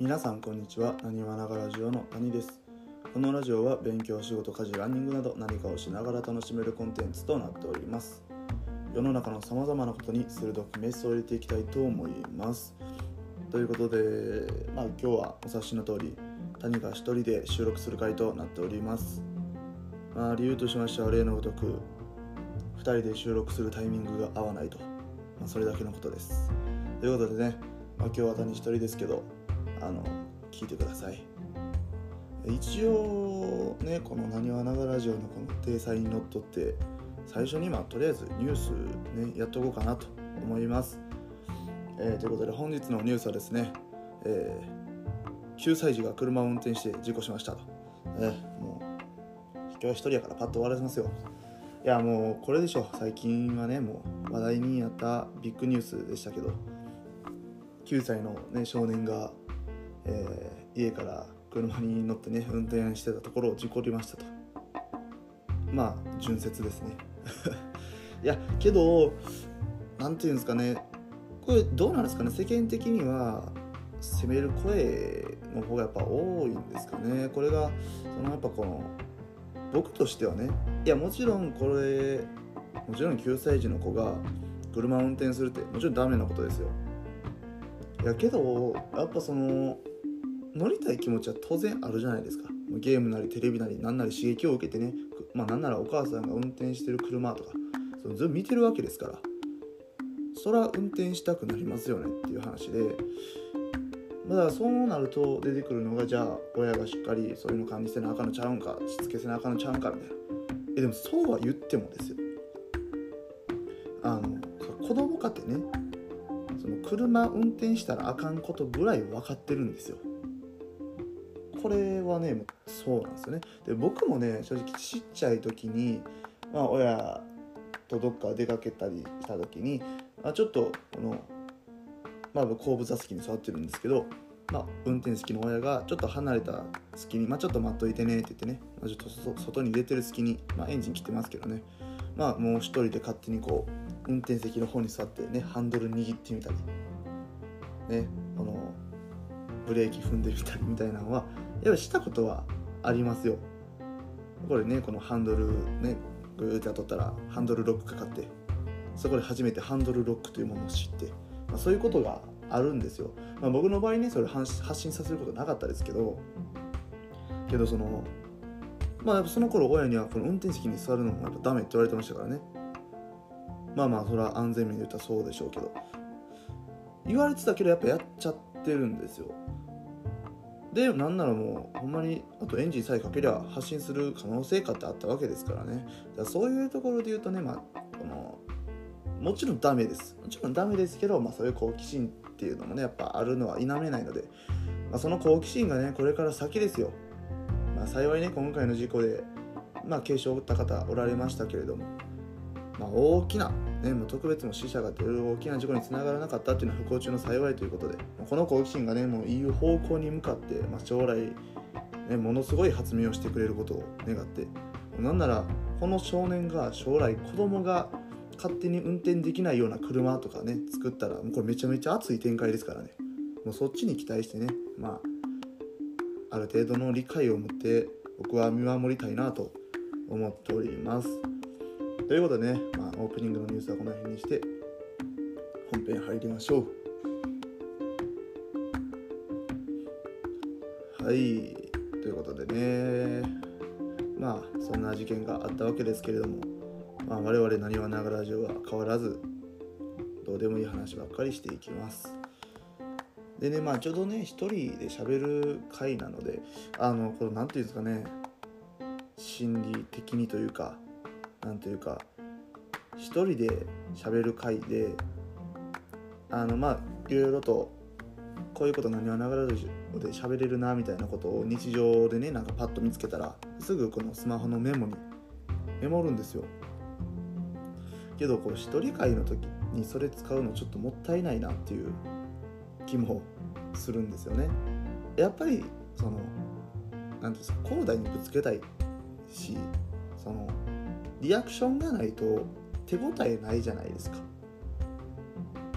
皆さんこんにちは。なにわながラジオの谷です。このラジオは勉強仕事家事ランニングなど何かをしながら楽しめるコンテンツとなっております。世の中のさまざまなことに鋭くメスを入れていきたいと思います。ということで、まあ、今日はお察しの通り谷が一人で収録する回となっております。まあ、理由としましては例のごとく2人で収録するタイミングが合わないと、まあ、それだけのことです。ということでね、まあ、今日は谷一人ですけどあの聞いてください。一応ねこの「なにわながラジオ」のこの体裁にのっとって最初にまあとりあえずニュースねやっとこうかなと思います、えー、ということで本日のニュースはですね、えー、9歳児が車を運転して事故しましたと、えー、もう今日は一人やからパッと終わらせますよ。いやもうこれでしょ最近はねもう話題になったビッグニュースでしたけど9歳の、ね、少年が、えー、家から車に乗ってね運転してたところを事故りましたと。まあ純説ですね。いやけど何て言うんですかね。これどうなんですかね。世間的には責める声の方がやっぱ多いんですかね。これがそのやっぱこの僕としてはね。いやもちろんこれもちろん9歳児の子が車を運転するってもちろんダメなことですよ。いやけどやっぱその乗りたい気持ちは当然あるじゃないですか。ゲームなりテレビなり何なり刺激を受けてね。まあなんならお母さんが運転してる車とか。そのずっと見てるわけですから。そら運転したくなりますよねっていう話で。まだそうなると出てくるのがじゃあ親がしっかりそういうの管理せなあかんのちゃうんか。しつけせなあかんのちゃうんかみたいな。えでもそうは言ってもですよ。あの子供かってね。その車運転したらあかんことぐらい分かってるんですよ。これはねそうなんですよね。で僕もね正直ちっちゃい時に、まあ、親とどっか出かけたりした時に、まあ、ちょっとこのまあ、後部座席に座ってるんですけど、まあ、運転席の親がちょっと離れた隙に、まあ、ちょっと待っといてねって言ってね、まあ、ちょっと外に出てる隙に、まあ、エンジン切ってますけどね、まあ、もう一人で勝手にこう運転席の方に座ってねハンドル握ってみたりねこのブレーキ踏んでみたりみたいなのはやっぱしたことはありますよ。これねこのハンドルねグーって当たったらハンドルロックかかってそこで初めてハンドルロックというものを知ってまあ、そういうことがあるんですよ、まあ、僕の場合ねそれ発信させることなかったですけどけどそのまあその頃親にはこの運転席に座るのもやっぱダメって言われてましたからね。まあまあそれは安全面で言ったらそうでしょうけど言われてたけどやっぱやっちゃってるんですよ。でなんならもうほんまにあとエンジンさえかけりゃ発信する可能性かってあったわけですからね。だからそういうところで言うとね、まあ、このもちろんダメです。もちろんダメですけど、まあ、そういう好奇心っていうのもねやっぱあるのは否めないので、まあ、その好奇心がねこれから先ですよ、まあ、幸いね今回の事故で、まあ、軽傷を負った方おられましたけれども、まあ、大きな、ね、もう特別も死者が出る大きな事故につながらなかったっていうのは不幸中の幸いということでこの好奇心がねもういい方向に向かって、まあ、将来、ね、ものすごい発明をしてくれることを願ってなんならこの少年が将来子供が勝手に運転できないような車とかね作ったらもうこれめちゃめちゃ熱い展開ですからね。もうそっちに期待してねまあある程度の理解を持って僕は見守りたいなと思っております。ということでね、まあ、オープニングのニュースはこの辺にして本編入りましょう。はいということでねまあそんな事件があったわけですけれどもまあ、我々なにわながラジオは変わらずどうでもいい話ばっかりしていきます。でねまあちょうどね一人で喋る回なのであのこれ何て言うんですかね心理的にというか何というか一人で喋る回であのまあいろいろとこういうことなにわながらで喋れるなみたいなことを日常でねなんかパッと見つけたらすぐこのスマホのメモにメモるんですよ。けどこう一人会の時にそれ使うのちょっともったいないなっていう気もするんですよね。やっぱりその何ていうんですか広大にぶつけたいしそのリアクションがないと手応えないじゃないですか。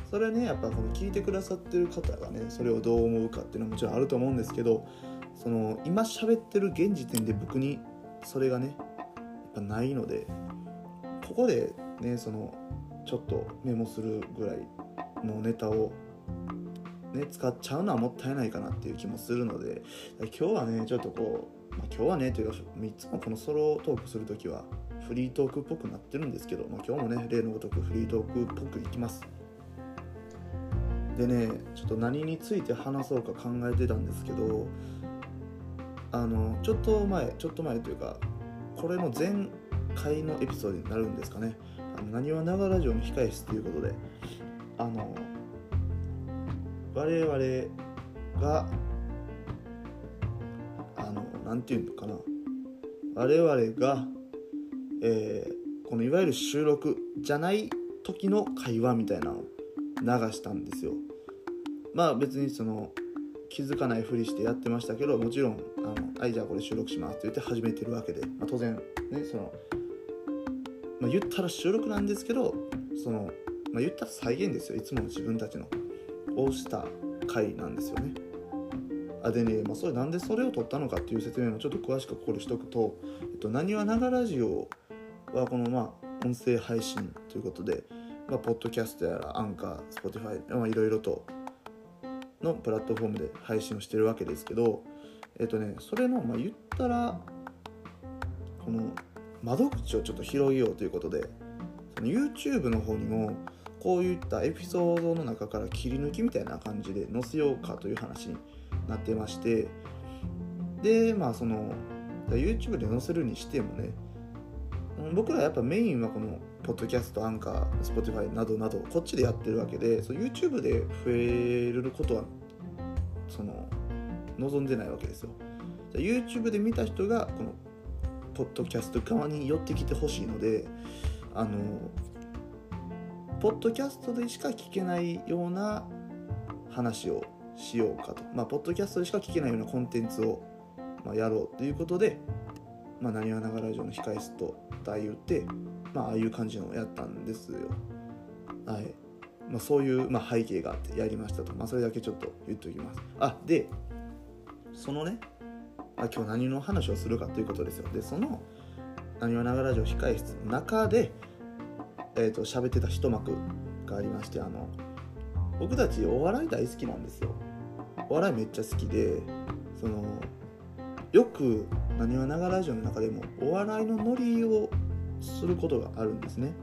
それはねやっぱこの聞いてくださってる方がねそれをどう思うかっていうのはもちろんあると思うんですけどその今喋ってる現時点で僕にそれがねやっぱないのでここでねそのちょっとメモするぐらいのネタをね、使っちゃうのはもったいないかなっていう気もするので今日はねちょっとこう、まあ、今日はねというかいつもこのソロトークする時はフリートークっぽくなってるんですけど、まあ、今日もね例のごとくフリートークっぽくいきます。でねちょっと何について話そうか考えてたんですけどあのちょっと前ちょっと前というかこれの前回のエピソードになるんですかね「あのなにわながラジオ」の控え室ということであの我々があの何て言うのかな。我々が、えー、このいわゆる収録じゃない時の会話みたいなのを流したんですよまあ別にその気づかないふりしてやってましたけどもちろん「あのはいじゃあこれ収録します」って言って始めてるわけで、まあ、当然ねその、まあ、言ったら収録なんですけどその、まあ、言ったら再現ですよいつもの自分たちのをした回なんですよね。あでね、まあ、それなんでそれを撮ったのかっていう説明もちょっと詳しくここでしとくと「えっと、何はながラジオ」はこのまあ音声配信ということで、まあ、ポッドキャストやら Anchor、Spotify、まあ、いろいろとのプラットフォームで配信をしてるわけですけど、えっとね、それの、まあ、言ったらこの窓口をちょっと広げようということでその YouTube の方にもこういったエピソードの中から切り抜きみたいな感じで載せようかという話になってましてでまあその YouTube で載せるにしてもね僕らやっぱメインはこのポッドキャスト、 Anchor、Spotify などなどこっちでやってるわけでそう YouTube で増えることはその望んでないわけですよ YouTube で見た人がこのポッドキャスト側に寄ってきてほしいのであのポッドキャストでしか聞けないような話をしようかと。まあ、ポッドキャストでしか聞けないようなコンテンツを、まあ、やろうということで、まあ、何はながら上の控え室と題言って、まあ、ああいう感じのをやったんですよ。はい。まあ、そういう、まあ、背景があってやりましたと。まあ、それだけちょっと言っておきます。あ、で、そのね、あ今日何の話をするかということですよ。で、その、何はながら上控え室の中で、えーと、喋ってた一幕がありましてあの僕たちお笑い大好きなんですよお笑いめっちゃ好きでそのよくなにわながラジオの中でもお笑いのノリをすることがあるんですね。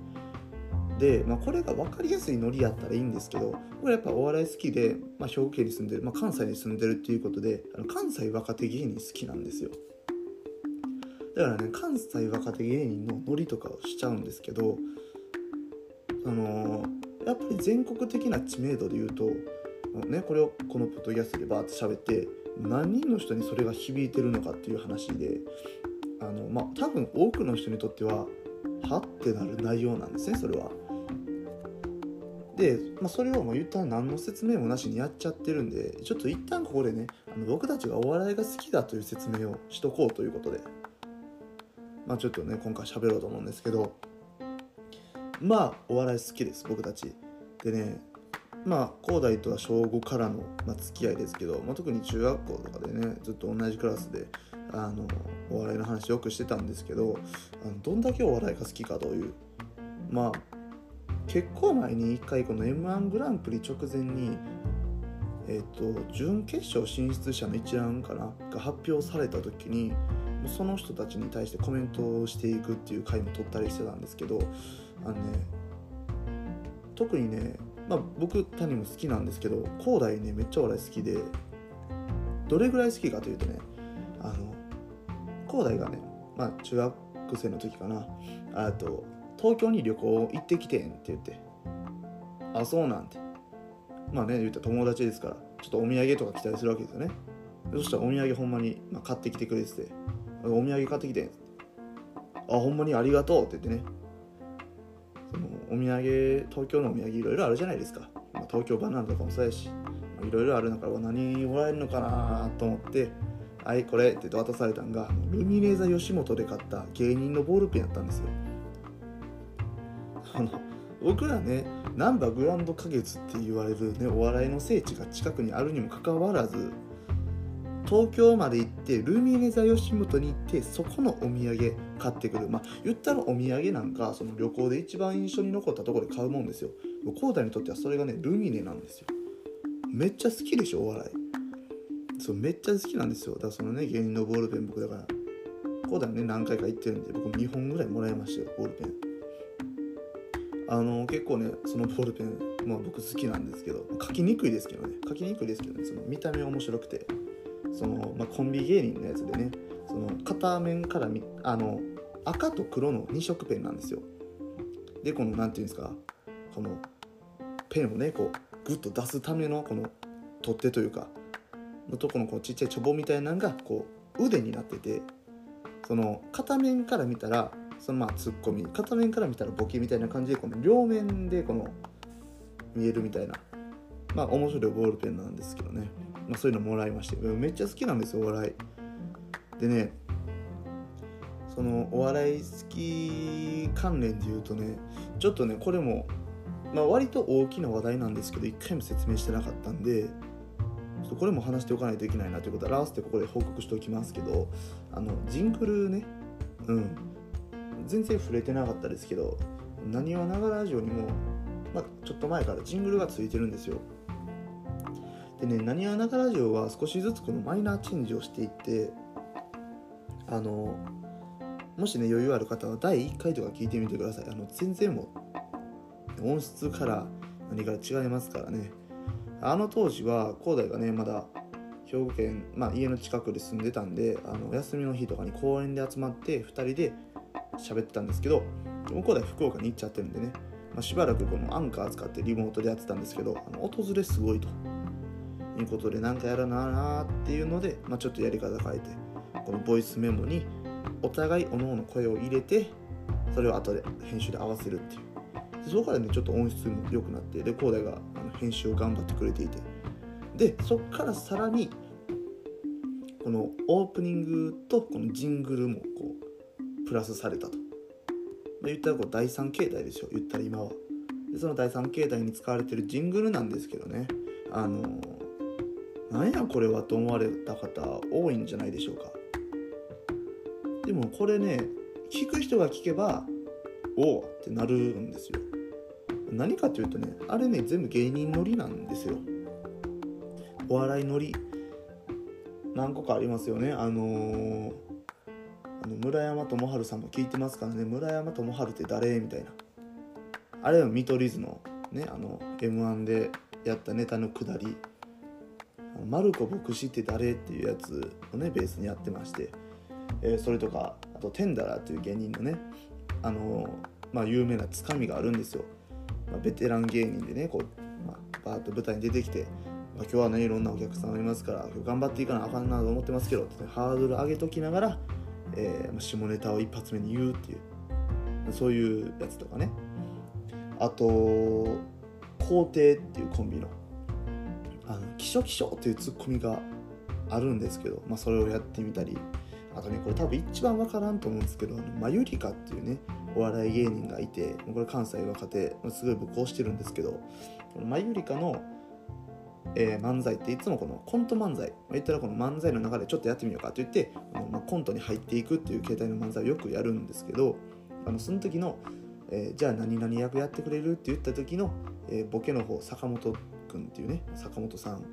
で、まあ、これが分かりやすいノリやったらいいんですけど僕やっぱお笑い好きで、まあ、兵庫県に住んでる、まあ、関西に住んでるっていうことであの関西若手芸人好きなんですよ。だからね関西若手芸人のノリとかをしちゃうんですけどあのやっぱり全国的な知名度で言うと、ね、これをこのポッドキャストでバーって喋って何人の人にそれが響いてるのかっていう話であの、まあ、多分多くの人にとってははってなる内容なんですねそれは。で、まあ、それをもう言ったら何の説明もなしにやっちゃってるんでちょっと一旦ここでねあの僕たちがお笑いが好きだという説明をしとこうということで、まあ、ちょっとね今回喋ろうと思うんですけど。まあお笑い好きです僕たち。でねまあ広大とは小5からの、まあ、付き合いですけど、まあ、特に中学校とかでねずっと同じクラスであのお笑いの話よくしてたんですけどあのどんだけお笑いが好きかという。まあ結構前に1回この m 1グランプリ直前にえっ、と準決勝進出者の一覧かなが発表された時にその人たちに対してコメントをしていくっていう回も取ったりしてたんですけどあのね特にね、まあ、僕谷も好きなんですけど広大ねめっちゃお笑い好きでどれぐらい好きかというとねあの広大がね、まあ、中学生の時かな。あと東京に旅行行ってきてんって言って。あそうなんて。まあね言った友達ですからちょっとお土産とか期待するわけですよね。そしたらお土産ほんまに、まあ、買ってきてくれてて。お土産買ってきてん。あほんまにありがとうって言ってね。お土産東京のお土産いろいろあるじゃないですか、まあ、東京バナナとかもそうやしいろいろある中何もらえるのかなと思って「はいこれ」って渡されたんがルミネーザ吉本で買った芸人のボールペンやったんですよ。あの僕らね難波グランド花月って言われるねお笑いの聖地が近くにあるにもかかわらず東京まで行ってルミネ座吉本に行ってそこのお土産買ってくる。まあ言ったらお土産なんかその旅行で一番印象に残ったところで買うもんですよ。コーダにとってはそれがねルミネなんですよ。めっちゃ好きでしょお笑い。そうめっちゃ好きなんですよ。だからそのね芸人のボールペン僕だから。コーダにね何回か行ってるんで僕2本ぐらいもらいましたよボールペン。あの結構ねそのボールペンまあ僕好きなんですけど書きにくいですけどね。書きにくいですけどね。その見た目面白くて。その、まあ、コンビ芸人のやつでね。その片面からみあの赤と黒の2色ペンなんですよ。でこの何て言うんですか？このペンをねこうグッと出すためのこの取っ手というかのとこのこうちっちゃいチョボみたいなのがこう腕になっててその片面から見たらそのまあツッコミ片面から見たらボケみたいな感じでこの両面でこの見えるみたいなまあ面白いボールペンなんですけどね、まあ、そういうのもらいましてめっちゃ好きなんですよお笑い。でねそのお笑い好き関連で言うとねちょっとねこれもまあ、割と大きな話題なんですけど一回も説明してなかったんでちょっとこれも話しておかないといけないなということで表してここで報告しておきますけどあのジングルねうん。全然触れてなかったですけどなにわながラジオにも、まあ、ちょっと前からジングルがついてるんですよ。でねなにわながラジオは少しずつこのマイナーチェンジをしていってあのもしね余裕ある方は第1回とか聞いてみてください。あの全然もう音質から何か違いますからね。あの当時は広大がねまだ兵庫県、まあ、家の近くで住んでたんであの休みの日とかに公園で集まって2人で喋ってたんですけど向こうで福岡に行っちゃってるんでね、まあ、しばらくこのアンカー使ってリモートでやってたんですけどあの訪れすごいと。いうことで何かやらななっていうので、まあ、ちょっとやり方変えてこのボイスメモにお互いおのおの声を入れてそれを後で編集で合わせるっていう。でそこからねちょっと音質も良くなってレコーダーがあの編集を頑張ってくれていて。でそこからさらにこのオープニングとこのジングルもこうプラスされたと、まあ、言ったらこう第3形態ですよ。言ったら今は。でその第3形態に使われてるジングルなんですけどね。あのなんやこれはと思われた方多いんじゃないでしょうか。でもこれね聞く人が聞けばおおってなるんですよ。何かというとねあれね全部芸人ノリなんですよ。お笑いノリ。何個かありますよね。あのー、あの村山智春さんも聞いてますからね。村山智春って誰みたいな。あれは見取り図のねあの m 1でやったネタのくだり。マルコ牧師って誰っていうやつをねベースにやってまして、えー、それとかあとテンダラーという芸人のねあのまあ有名なつかみがあるんですよ、まあ、ベテラン芸人でねこう、まあ、バーッと舞台に出てきて、まあ、今日はねいろんなお客さんがいますから今日頑張っていかなあかんなと思ってますけどって、ね、ハードル上げときながら、えー、下ネタを一発目に言うっていうそういうやつとかね。あと皇帝っていうコンビのあのキショキショっていうツッコミがあるんですけど、まあ、それをやってみたりあとねこれ多分一番分からんと思うんですけどあのマユリカっていうねお笑い芸人がいてこれ関西若手すごい僕をしてるんですけどこのマユリカの、えー、漫才っていつもこのコント漫才、ま、言ったらこの漫才の中でちょっとやってみようかと言ってあの、まあ、コントに入っていくっていう形態の漫才をよくやるんですけどあのその時の、えー、じゃあ何々役やってくれるって言った時の、えー、ボケの方坂本君っていうね坂本さん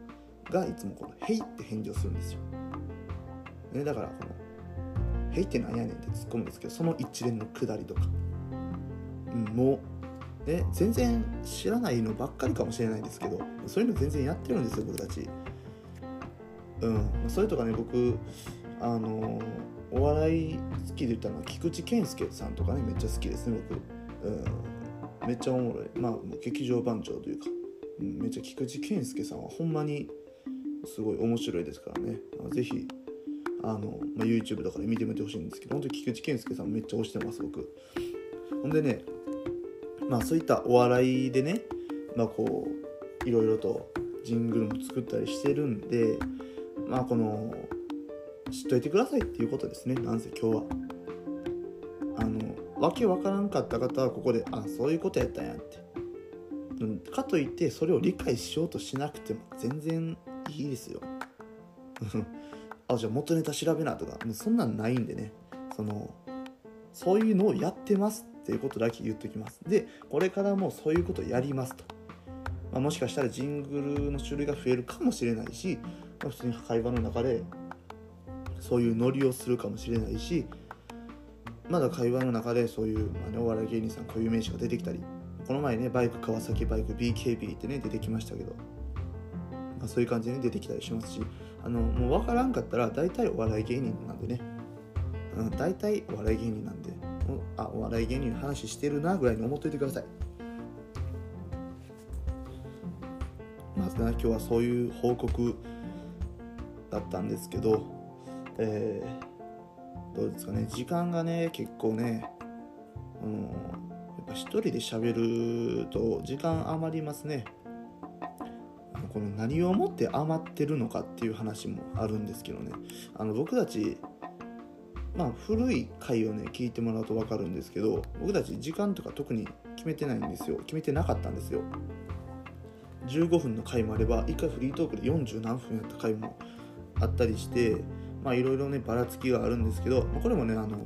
がいつもこの「へい」って返事をするんですよ。ね、だからこの「へい」ってなんやねんって突っ込むんですけどその一連のくだりとか、うん、もう、ね、全然知らないのばっかりかもしれないですけどそういうの全然やってるんですよ僕たち。うん、それとかね僕あのお笑い好きで言ったのは菊池健介さんとかねめっちゃ好きですね僕、うん、めっちゃおもろい。まあ劇場番長というか。うん、めっちゃ菊池健介さんはほんまにすごい面白いですからね。ぜひあの、まあ、YouTube とかで見てみてほしいんですけど本当に菊池健介さんめっちゃ推してます僕。ほんでねまあそういったお笑いでねまあこういろいろとジングルも作ったりしてるんでまあこの知っといてくださいっていうことですねなんせ今日は。あのわけわからんかった方はここであそういうことやったんやって。かといってそれを理解しようとしなくても全然いいですよ。あじゃあ元ネタ調べなとかもうそんなんないんでね。そのそういうのをやってますっていうことだけ言ってきます。でこれからもそういうことをやりますと、まあ、もしかしたらジングルの種類が増えるかもしれないし、まあ、普通に会話の中でそういうノリをするかもしれないしまだ会話の中でそういう、まあね、お笑い芸人さん固有名詞が出てきたりこの前ねバイク川崎バイク BKB ってね出てきましたけど、まあ、そういう感じで、ね、出てきたりしますしあのもう分からんかったら大体お笑い芸人なんでね、うん、大体お笑い芸人なんで。あお笑い芸人の話してるなぐらいに思っといてください。まずね今日はそういう報告だったんですけどえー、どうですかね。時間がね結構ね、うん、やっぱ一人で喋ると時間余りますね。この何をもって余ってるのかっていう話もあるんですけどね。あの僕たちまあ古い回をね聞いてもらうと分かるんですけど僕たち時間とか特に決めてないんですよ。決めてなかったんですよ。15分の回もあれば1回フリートークで40何分やった回もあったりしてまあいろいろねばらつきがあるんですけどまあこれもねあの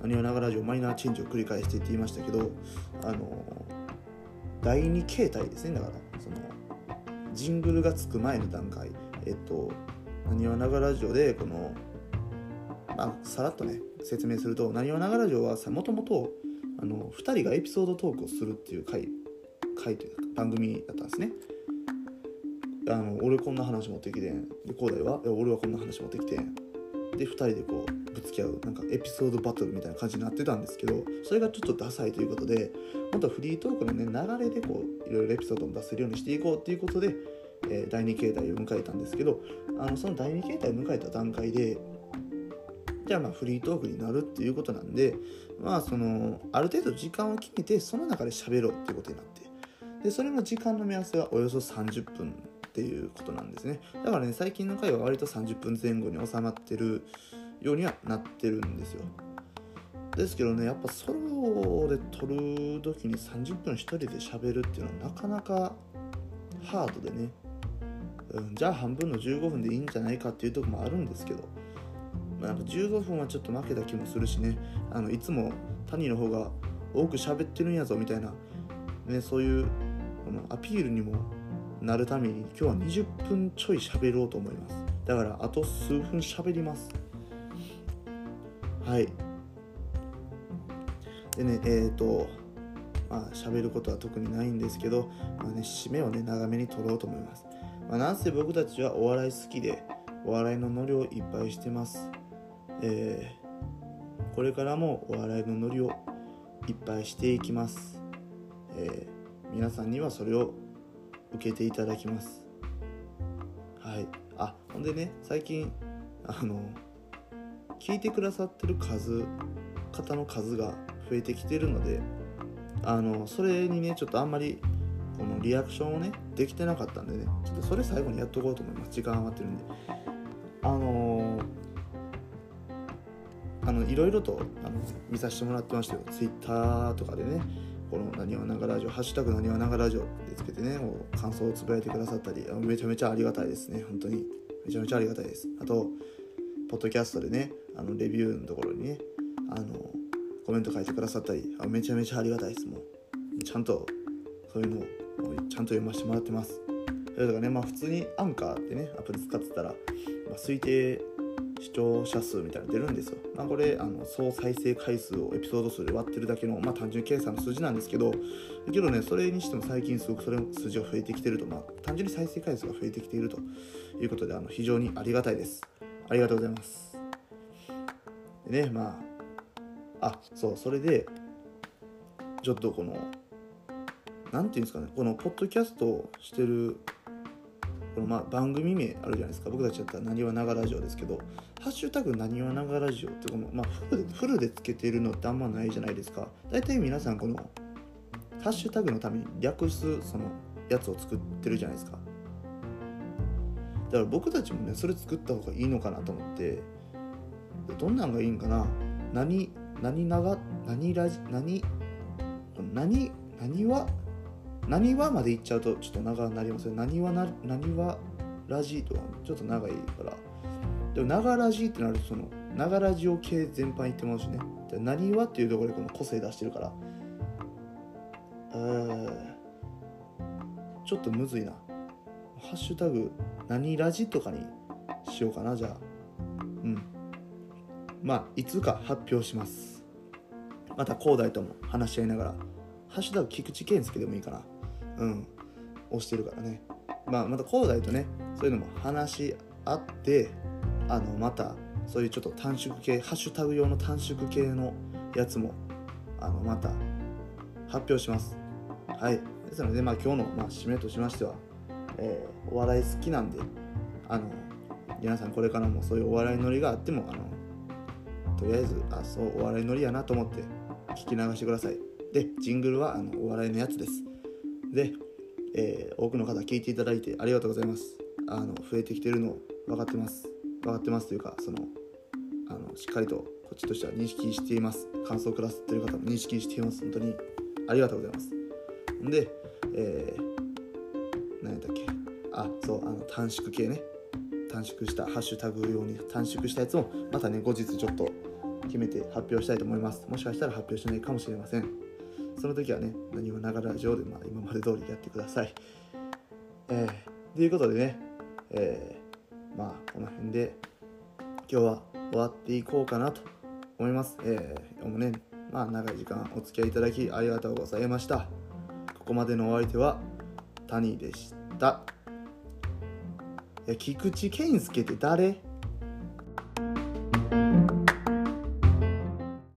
何はながラジオマイナーチェンジを繰り返してって言いましたけどあの第2形態ですねだから。そのジングルがつく前の段階えっと何はながラジオでこのまあさらっとね説明すると何はながラジオはさもともとあの2人がエピソードトークをするっていう回回というか番組だったんですね。あの俺こんな話持ってきてん。で広大は俺はこんな話持ってきてん。で2人でこうぶつけ合うなんかエピソードバトルみたいな感じになってたんですけどそれがちょっとダサいということで本当はフリートークのね流れでこういろいろエピソードを出せるようにしていこうっていうことで、えー、第2形態を迎えたんですけどあのその第2形態を迎えた段階でじゃあまあフリートークになるっていうことなんでまあそのある程度時間を決めてその中で喋ろうっていうことになってでそれの時間の目安がおよそ30分っていうことなんですね。だからね最近の回は割と30分前後に収まってるようにはなってるんですよ。ですけどねやっぱソで撮る時に30分1人で喋るっていうのはなかなかハードでね、うん、じゃあ半分の15分でいいんじゃないかっていうとこもあるんですけど、まあ、なんか15分はちょっと負けた気もするしね。あのいつも谷の方が多く喋ってるんやぞみたいな、ね、そういうこのアピールにもなるために今日は20分ちょい喋ろうと思います。だからあと数分喋ります。はい。でねえっ、ー、とまあ喋ることは特にないんですけど、まあね、締めをね長めに取ろうと思います、まあ、なんせ僕たちはお笑い好きでお笑いのノリをいっぱいしてます。えー、これからもお笑いのノリをいっぱいしていきます、えー、皆さんにはそれを受けていただきます。はい。あほんでね最近あの聞いてくださってる数方の数が増えてきてるのであのそれにねちょっとあんまりこのリアクションをねできてなかったんでねちょっとそれ最後にやっとこうと思います時間余ってるんであのあのいろいろとあの見させてもらってましたよ Twitter とかでねこのなにわながラジオ、ハッシュタグなにわながラジオでつけてね、感想をつぶやいてくださったり、めちゃめちゃありがたいですね、本当に。めちゃめちゃありがたいです。あと、ポッドキャストでね、あのレビューのところにね、あのコメント書いてくださったり、あめちゃめちゃありがたいです、もう。ちゃんと、そういうのをちゃんと読ませてもらってます。それとかね、まあ普通にアンカーってね、アプリ使ってたら、まあ、推定視聴者数みたいなの出るんですよ。まあ、これあの総再生回数をエピソード数で割ってるだけの、まあ、単純計算の数字なんですけどけどねそれにしても最近すごくそれの数字が増えてきてると、まあ、単純に再生回数が増えてきているということであの非常にありがたいです。ありがとうございます。でねまああそうそれでちょっとこの何て言うんですかねこのポッドキャストをしてるこのまあ番組名あるじゃないですか。僕たちだったらなにわながラジオですけどハッシュタグなにわながラジオってこの、まあ、フルでフルでつけてるのってあんまないじゃないですか。大体皆さんこのハッシュタグのために略すそのやつを作ってるじゃないですか。だから僕たちもねそれ作った方がいいのかなと思ってどんなんがいいんかな。何何長何ラジ何何何は何はまで言っちゃうとちょっと長くなりますよ何はな何はラジとかちょっと長いから。でも長ラジってなるとその長ラジオ系全般言ってますしね。何はっていうところでこの個性出してるから。えーちょっとむずいな。ハッシュタグ何ラジとかにしようかなじゃあ。うん。まあいつか発表します。また広大とも話し合いながらハッシュタグ菊池健介でもいいかな。うん。押してるからね。まあまた広大とねそういうのも話し合ってあのまたそういうちょっと短縮系ハッシュタグ用の短縮系のやつもあのまた発表します。はい。ですので、まあ、今日の、まあ、締めとしましては、えー、お笑い好きなんであの皆さんこれからもそういうお笑いノリがあってもあのとりあえずあそうお笑いノリやなと思って聞き流してください。でジングルはあのお笑いのやつです。で、えー、多くの方聞いていただいてありがとうございます。あの増えてきてるの分かってます。分かってますというかそのあのしっかりとこっちとしては認識しています。感想をくださってる方も認識しています。本当にありがとうございます。で、えー、何やったっけ。あそうあの短縮系ね。短縮したハッシュタグ用に短縮したやつをまたね後日ちょっと決めて発表したいと思います。もしかしたら発表しないかもしれません。その時はね何もながら上で、まあ、今まで通りやってください。えー、ということでねえー、まあこの辺で今日は終わっていこうかなと思います。えー、もねまあ長い時間お付き合いいただきありがとうございました。ここまでのお相手は谷でした。いや菊池健介って誰？